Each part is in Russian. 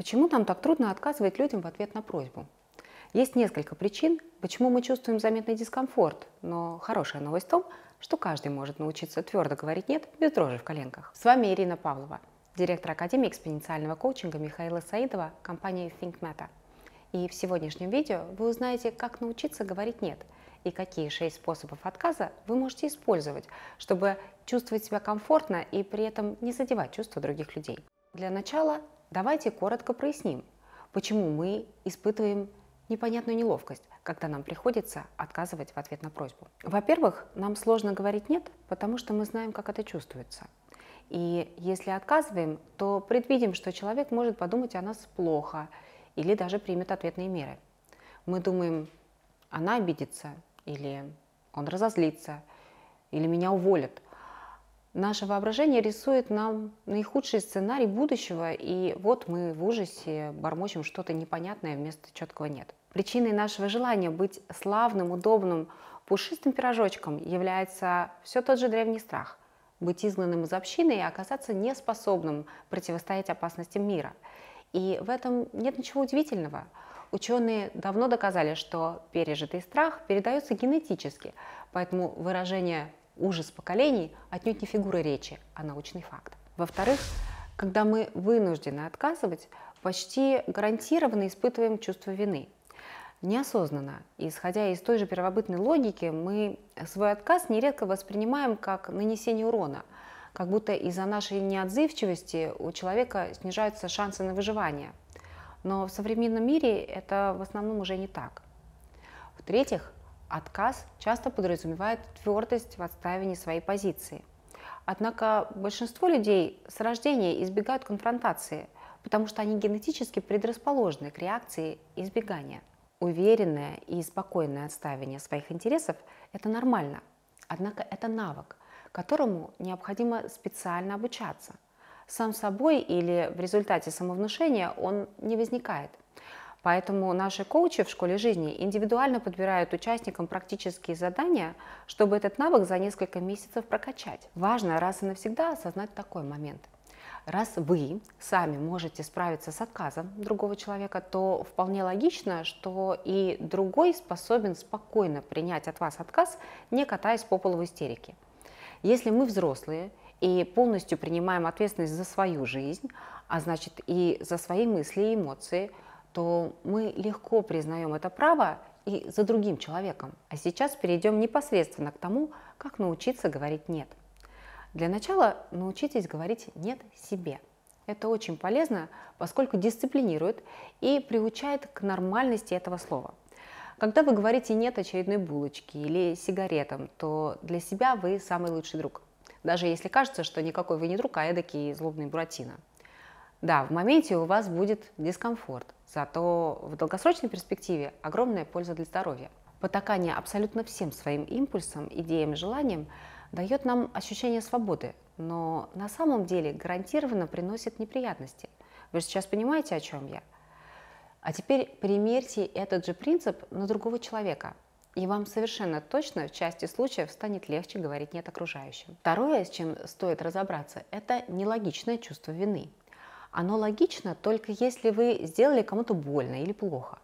Почему нам так трудно отказывать людям в ответ на просьбу? Есть несколько причин, почему мы чувствуем заметный дискомфорт, но хорошая новость в том, что каждый может научиться твердо говорить «нет» без дрожи в коленках. С вами Ирина Павлова, директор Академии экспоненциального коучинга Михаила Саидова, компании ThinkMeta. И в сегодняшнем видео вы узнаете, как научиться говорить «нет» и какие шесть способов отказа вы можете использовать, чтобы чувствовать себя комфортно и при этом не задевать чувства других людей. Для начала давайте коротко проясним, почему мы испытываем непонятную неловкость, когда нам приходится отказывать в ответ на просьбу. Во-первых, нам сложно говорить «нет», потому что мы знаем, как это чувствуется. И если отказываем, то предвидим, что человек может подумать о нас плохо или даже примет ответные меры. Мы думаем, она обидится, или он разозлится, или меня уволят – Наше воображение рисует нам наихудший сценарий будущего, и вот мы в ужасе бормочем что-то непонятное вместо четкого «нет». Причиной нашего желания быть славным, удобным, пушистым пирожочком является все тот же древний страх – быть изгнанным из общины и оказаться неспособным противостоять опасностям мира. И в этом нет ничего удивительного. Ученые давно доказали, что пережитый страх передается генетически, поэтому выражение ужас поколений отнюдь не фигура речи, а научный факт. Во-вторых, когда мы вынуждены отказывать, почти гарантированно испытываем чувство вины. Неосознанно, исходя из той же первобытной логики, мы свой отказ нередко воспринимаем как нанесение урона, как будто из-за нашей неотзывчивости у человека снижаются шансы на выживание. Но в современном мире это в основном уже не так. В-третьих, Отказ часто подразумевает твердость в отстаивании своей позиции. Однако большинство людей с рождения избегают конфронтации, потому что они генетически предрасположены к реакции избегания. Уверенное и спокойное отстаивание своих интересов – это нормально. Однако это навык, которому необходимо специально обучаться. Сам собой или в результате самовнушения он не возникает. Поэтому наши коучи в школе жизни индивидуально подбирают участникам практические задания, чтобы этот навык за несколько месяцев прокачать. Важно раз и навсегда осознать такой момент. Раз вы сами можете справиться с отказом другого человека, то вполне логично, что и другой способен спокойно принять от вас отказ, не катаясь по полу в истерике. Если мы взрослые и полностью принимаем ответственность за свою жизнь, а значит и за свои мысли и эмоции – то мы легко признаем это право и за другим человеком. А сейчас перейдем непосредственно к тому, как научиться говорить «нет». Для начала научитесь говорить «нет» себе. Это очень полезно, поскольку дисциплинирует и приучает к нормальности этого слова. Когда вы говорите «нет» очередной булочке или сигаретам, то для себя вы самый лучший друг. Даже если кажется, что никакой вы не друг, а эдакий злобный Буратино. Да, в моменте у вас будет дискомфорт, зато в долгосрочной перспективе огромная польза для здоровья. Потакание абсолютно всем своим импульсам, идеям, желаниям дает нам ощущение свободы, но на самом деле гарантированно приносит неприятности. Вы сейчас понимаете, о чем я? А теперь примерьте этот же принцип на другого человека, и вам совершенно точно в части случаев станет легче говорить нет окружающим. Второе, с чем стоит разобраться, это нелогичное чувство вины – оно логично только если вы сделали кому-то больно или плохо.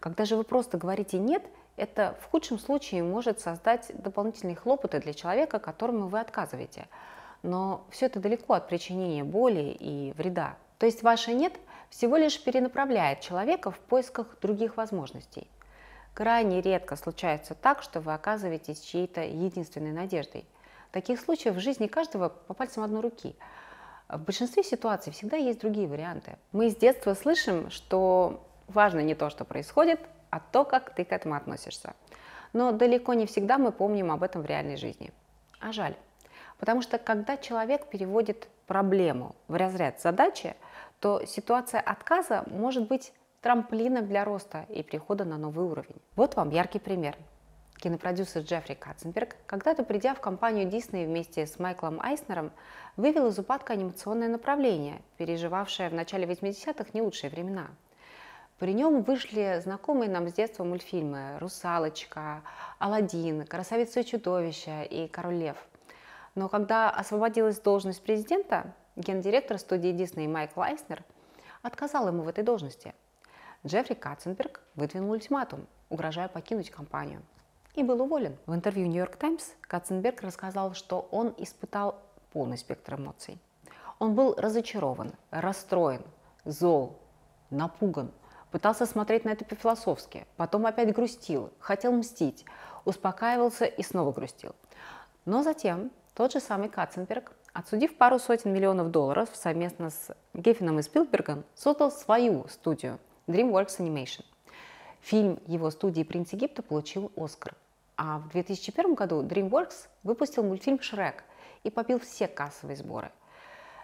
Когда же вы просто говорите «нет», это в худшем случае может создать дополнительные хлопоты для человека, которому вы отказываете. Но все это далеко от причинения боли и вреда. То есть ваше «нет» всего лишь перенаправляет человека в поисках других возможностей. Крайне редко случается так, что вы оказываетесь чьей-то единственной надеждой. Таких случаев в жизни каждого по пальцам одной руки – в большинстве ситуаций всегда есть другие варианты. Мы с детства слышим, что важно не то, что происходит, а то, как ты к этому относишься. Но далеко не всегда мы помним об этом в реальной жизни. А жаль. Потому что когда человек переводит проблему в разряд задачи, то ситуация отказа может быть трамплином для роста и перехода на новый уровень. Вот вам яркий пример. Кинопродюсер Джеффри Катценберг, когда-то придя в компанию Дисней вместе с Майклом Айснером, вывел из упадка анимационное направление, переживавшее в начале 80-х не лучшие времена. При нем вышли знакомые нам с детства мультфильмы «Русалочка», «Аладдин», «Красавица и чудовище» и «Король лев». Но когда освободилась должность президента, гендиректор студии Дисней Майкл Айснер отказал ему в этой должности. Джеффри Катценберг выдвинул ультиматум, угрожая покинуть компанию. И был уволен. В интервью «Нью-Йорк Таймс» Катценберг рассказал, что он испытал полный спектр эмоций. Он был разочарован, расстроен, зол, напуган, пытался смотреть на это по-философски, потом опять грустил, хотел мстить, успокаивался и снова грустил. Но затем тот же самый Катценберг, отсудив пару сотен миллионов долларов совместно с Геффином и Спилбергом, создал свою студию DreamWorks Animation. Фильм его студии «Принц Египта» получил Оскар. А в 2001 году DreamWorks выпустил мультфильм «Шрек» и побил все кассовые сборы.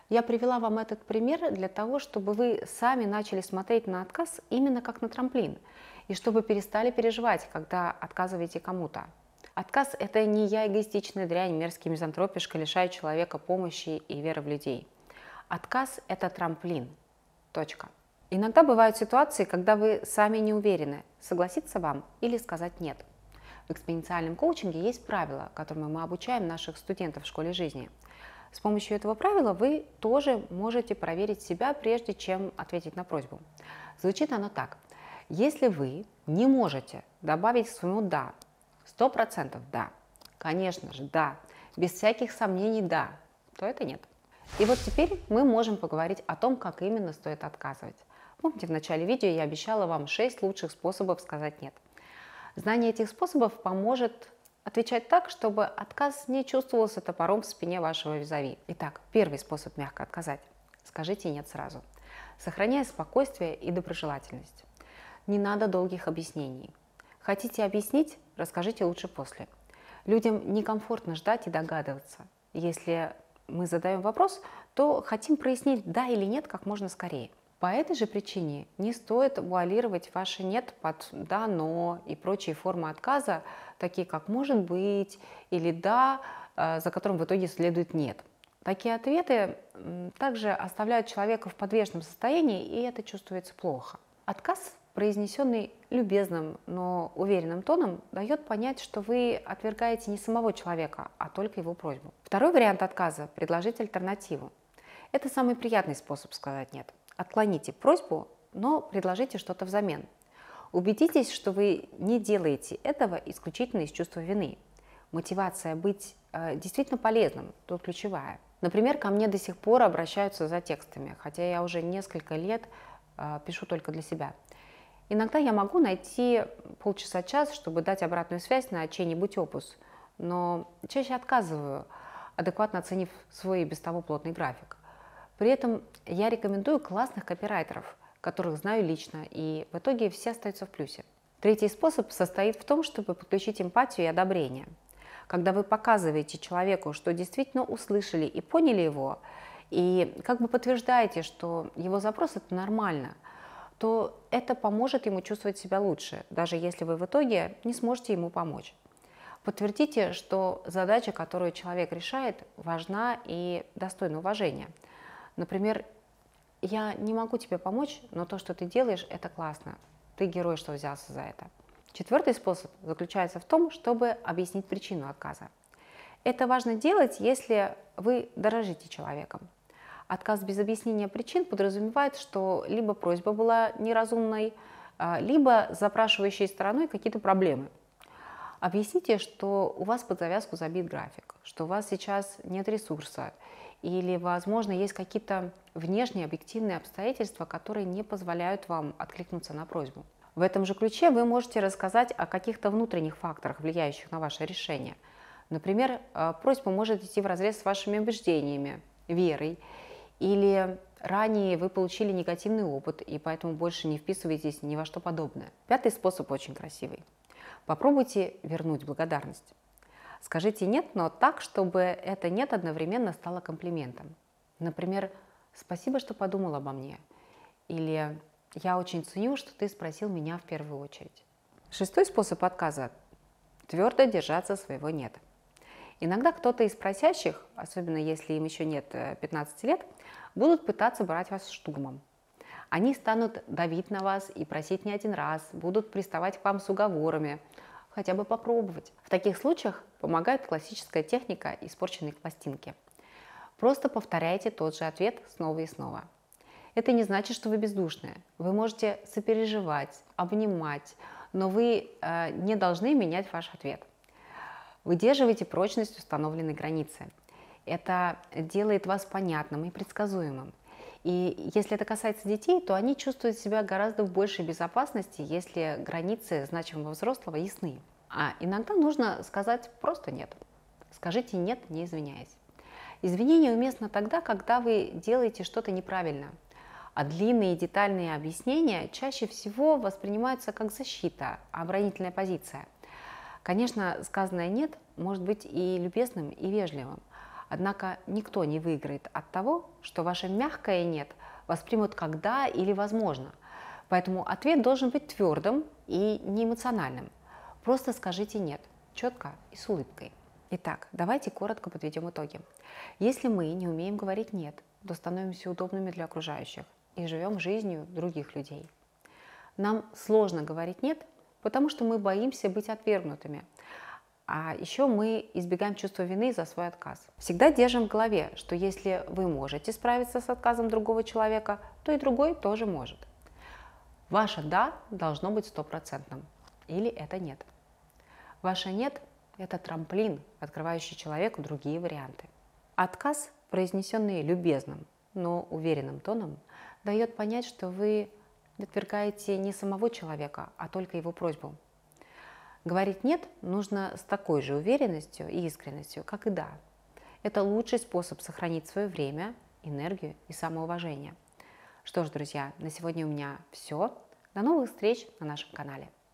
Я привела вам этот пример для того, чтобы вы сами начали смотреть на отказ именно как на трамплин, и чтобы перестали переживать, когда отказываете кому-то. Отказ – это не я эгоистичная дрянь, мерзкий мизантропишка, лишаю человека помощи и веры в людей. Отказ – это трамплин. Точка. Иногда бывают ситуации, когда вы сами не уверены, согласиться вам или сказать «нет». В экспоненциальном коучинге есть правила, которыми мы обучаем наших студентов в школе жизни. С помощью этого правила вы тоже можете проверить себя, прежде чем ответить на просьбу. Звучит оно так. Если вы не можете добавить к своему «да» Сто процентов да. Конечно же, да. Без всяких сомнений да. То это нет. И вот теперь мы можем поговорить о том, как именно стоит отказывать. Помните, в начале видео я обещала вам 6 лучших способов сказать «нет». Знание этих способов поможет отвечать так, чтобы отказ не чувствовался топором в спине вашего визави. Итак, первый способ мягко отказать. Скажите «нет» сразу, сохраняя спокойствие и доброжелательность. Не надо долгих объяснений. Хотите объяснить? Расскажите лучше после. Людям некомфортно ждать и догадываться. Если мы задаем вопрос, то хотим прояснить да или нет как можно скорее. По этой же причине не стоит вуалировать ваше «нет» под «да», «но» и прочие формы отказа, такие как «может быть» или «да», э, за которым в итоге следует «нет». Такие ответы также оставляют человека в подвешенном состоянии, и это чувствуется плохо. Отказ произнесенный любезным, но уверенным тоном, дает понять, что вы отвергаете не самого человека, а только его просьбу. Второй вариант отказа – предложить альтернативу. Это самый приятный способ сказать «нет». Отклоните просьбу, но предложите что-то взамен. Убедитесь, что вы не делаете этого исключительно из чувства вины. Мотивация быть э, действительно полезным – тут ключевая. Например, ко мне до сих пор обращаются за текстами, хотя я уже несколько лет э, пишу только для себя – Иногда я могу найти полчаса-час, чтобы дать обратную связь на чей-нибудь опус, но чаще отказываю, адекватно оценив свой без того плотный график. При этом я рекомендую классных копирайтеров, которых знаю лично, и в итоге все остаются в плюсе. Третий способ состоит в том, чтобы подключить эмпатию и одобрение. Когда вы показываете человеку, что действительно услышали и поняли его, и как бы подтверждаете, что его запрос это нормально – то это поможет ему чувствовать себя лучше, даже если вы в итоге не сможете ему помочь. Подтвердите, что задача, которую человек решает, важна и достойна уважения. Например, я не могу тебе помочь, но то, что ты делаешь, это классно. Ты герой, что взялся за это. Четвертый способ заключается в том, чтобы объяснить причину отказа. Это важно делать, если вы дорожите человеком. Отказ без объяснения причин подразумевает, что либо просьба была неразумной, а, либо запрашивающей стороной какие-то проблемы. Объясните, что у вас под завязку забит график, что у вас сейчас нет ресурса, или, возможно, есть какие-то внешние объективные обстоятельства, которые не позволяют вам откликнуться на просьбу. В этом же ключе вы можете рассказать о каких-то внутренних факторах, влияющих на ваше решение. Например, а, просьба может идти в разрез с вашими убеждениями, верой или ранее вы получили негативный опыт и поэтому больше не вписываетесь ни во что подобное. Пятый способ очень красивый. Попробуйте вернуть благодарность. Скажите «нет», но так, чтобы это «нет» одновременно стало комплиментом. Например, «спасибо, что подумал обо мне» или «я очень ценю, что ты спросил меня в первую очередь». Шестой способ отказа – твердо держаться своего «нет». Иногда кто-то из просящих, особенно если им еще нет 15 э, лет, будут пытаться брать вас штурмом. Они станут давить на вас и просить не один раз, будут приставать к вам с уговорами, хотя бы попробовать. В таких случаях помогает классическая техника испорченной пластинки. Просто повторяйте тот же ответ снова и снова. Это не значит, что вы бездушные. Вы можете сопереживать, обнимать, но вы э, не должны менять ваш ответ. Выдерживайте прочность установленной границы. Это делает вас понятным и предсказуемым. И если это касается детей, то они чувствуют себя гораздо в большей безопасности, если границы значимого взрослого ясны. А иногда нужно сказать просто нет. Скажите нет, не извиняясь. Извинение уместно тогда, когда вы делаете что-то неправильно. А длинные и детальные объяснения чаще всего воспринимаются как защита, оборонительная позиция. Конечно, сказанное «нет» может быть и любезным, и вежливым. Однако никто не выиграет от того, что ваше мягкое «нет» воспримут когда или возможно. Поэтому ответ должен быть твердым и неэмоциональным. Просто скажите «нет», четко и с улыбкой. Итак, давайте коротко подведем итоги. Если мы не умеем говорить «нет», то становимся удобными для окружающих и живем жизнью других людей. Нам сложно говорить «нет», потому что мы боимся быть отвергнутыми. А еще мы избегаем чувства вины за свой отказ. Всегда держим в голове, что если вы можете справиться с отказом другого человека, то и другой тоже может. Ваше «да» должно быть стопроцентным. Или это «нет». Ваше «нет» – это трамплин, открывающий человеку другие варианты. Отказ, произнесенный любезным, но уверенным тоном, дает понять, что вы отвергаете не самого человека, а только его просьбу – Говорить «нет» нужно с такой же уверенностью и искренностью, как и «да». Это лучший способ сохранить свое время, энергию и самоуважение. Что ж, друзья, на сегодня у меня все. До новых встреч на нашем канале.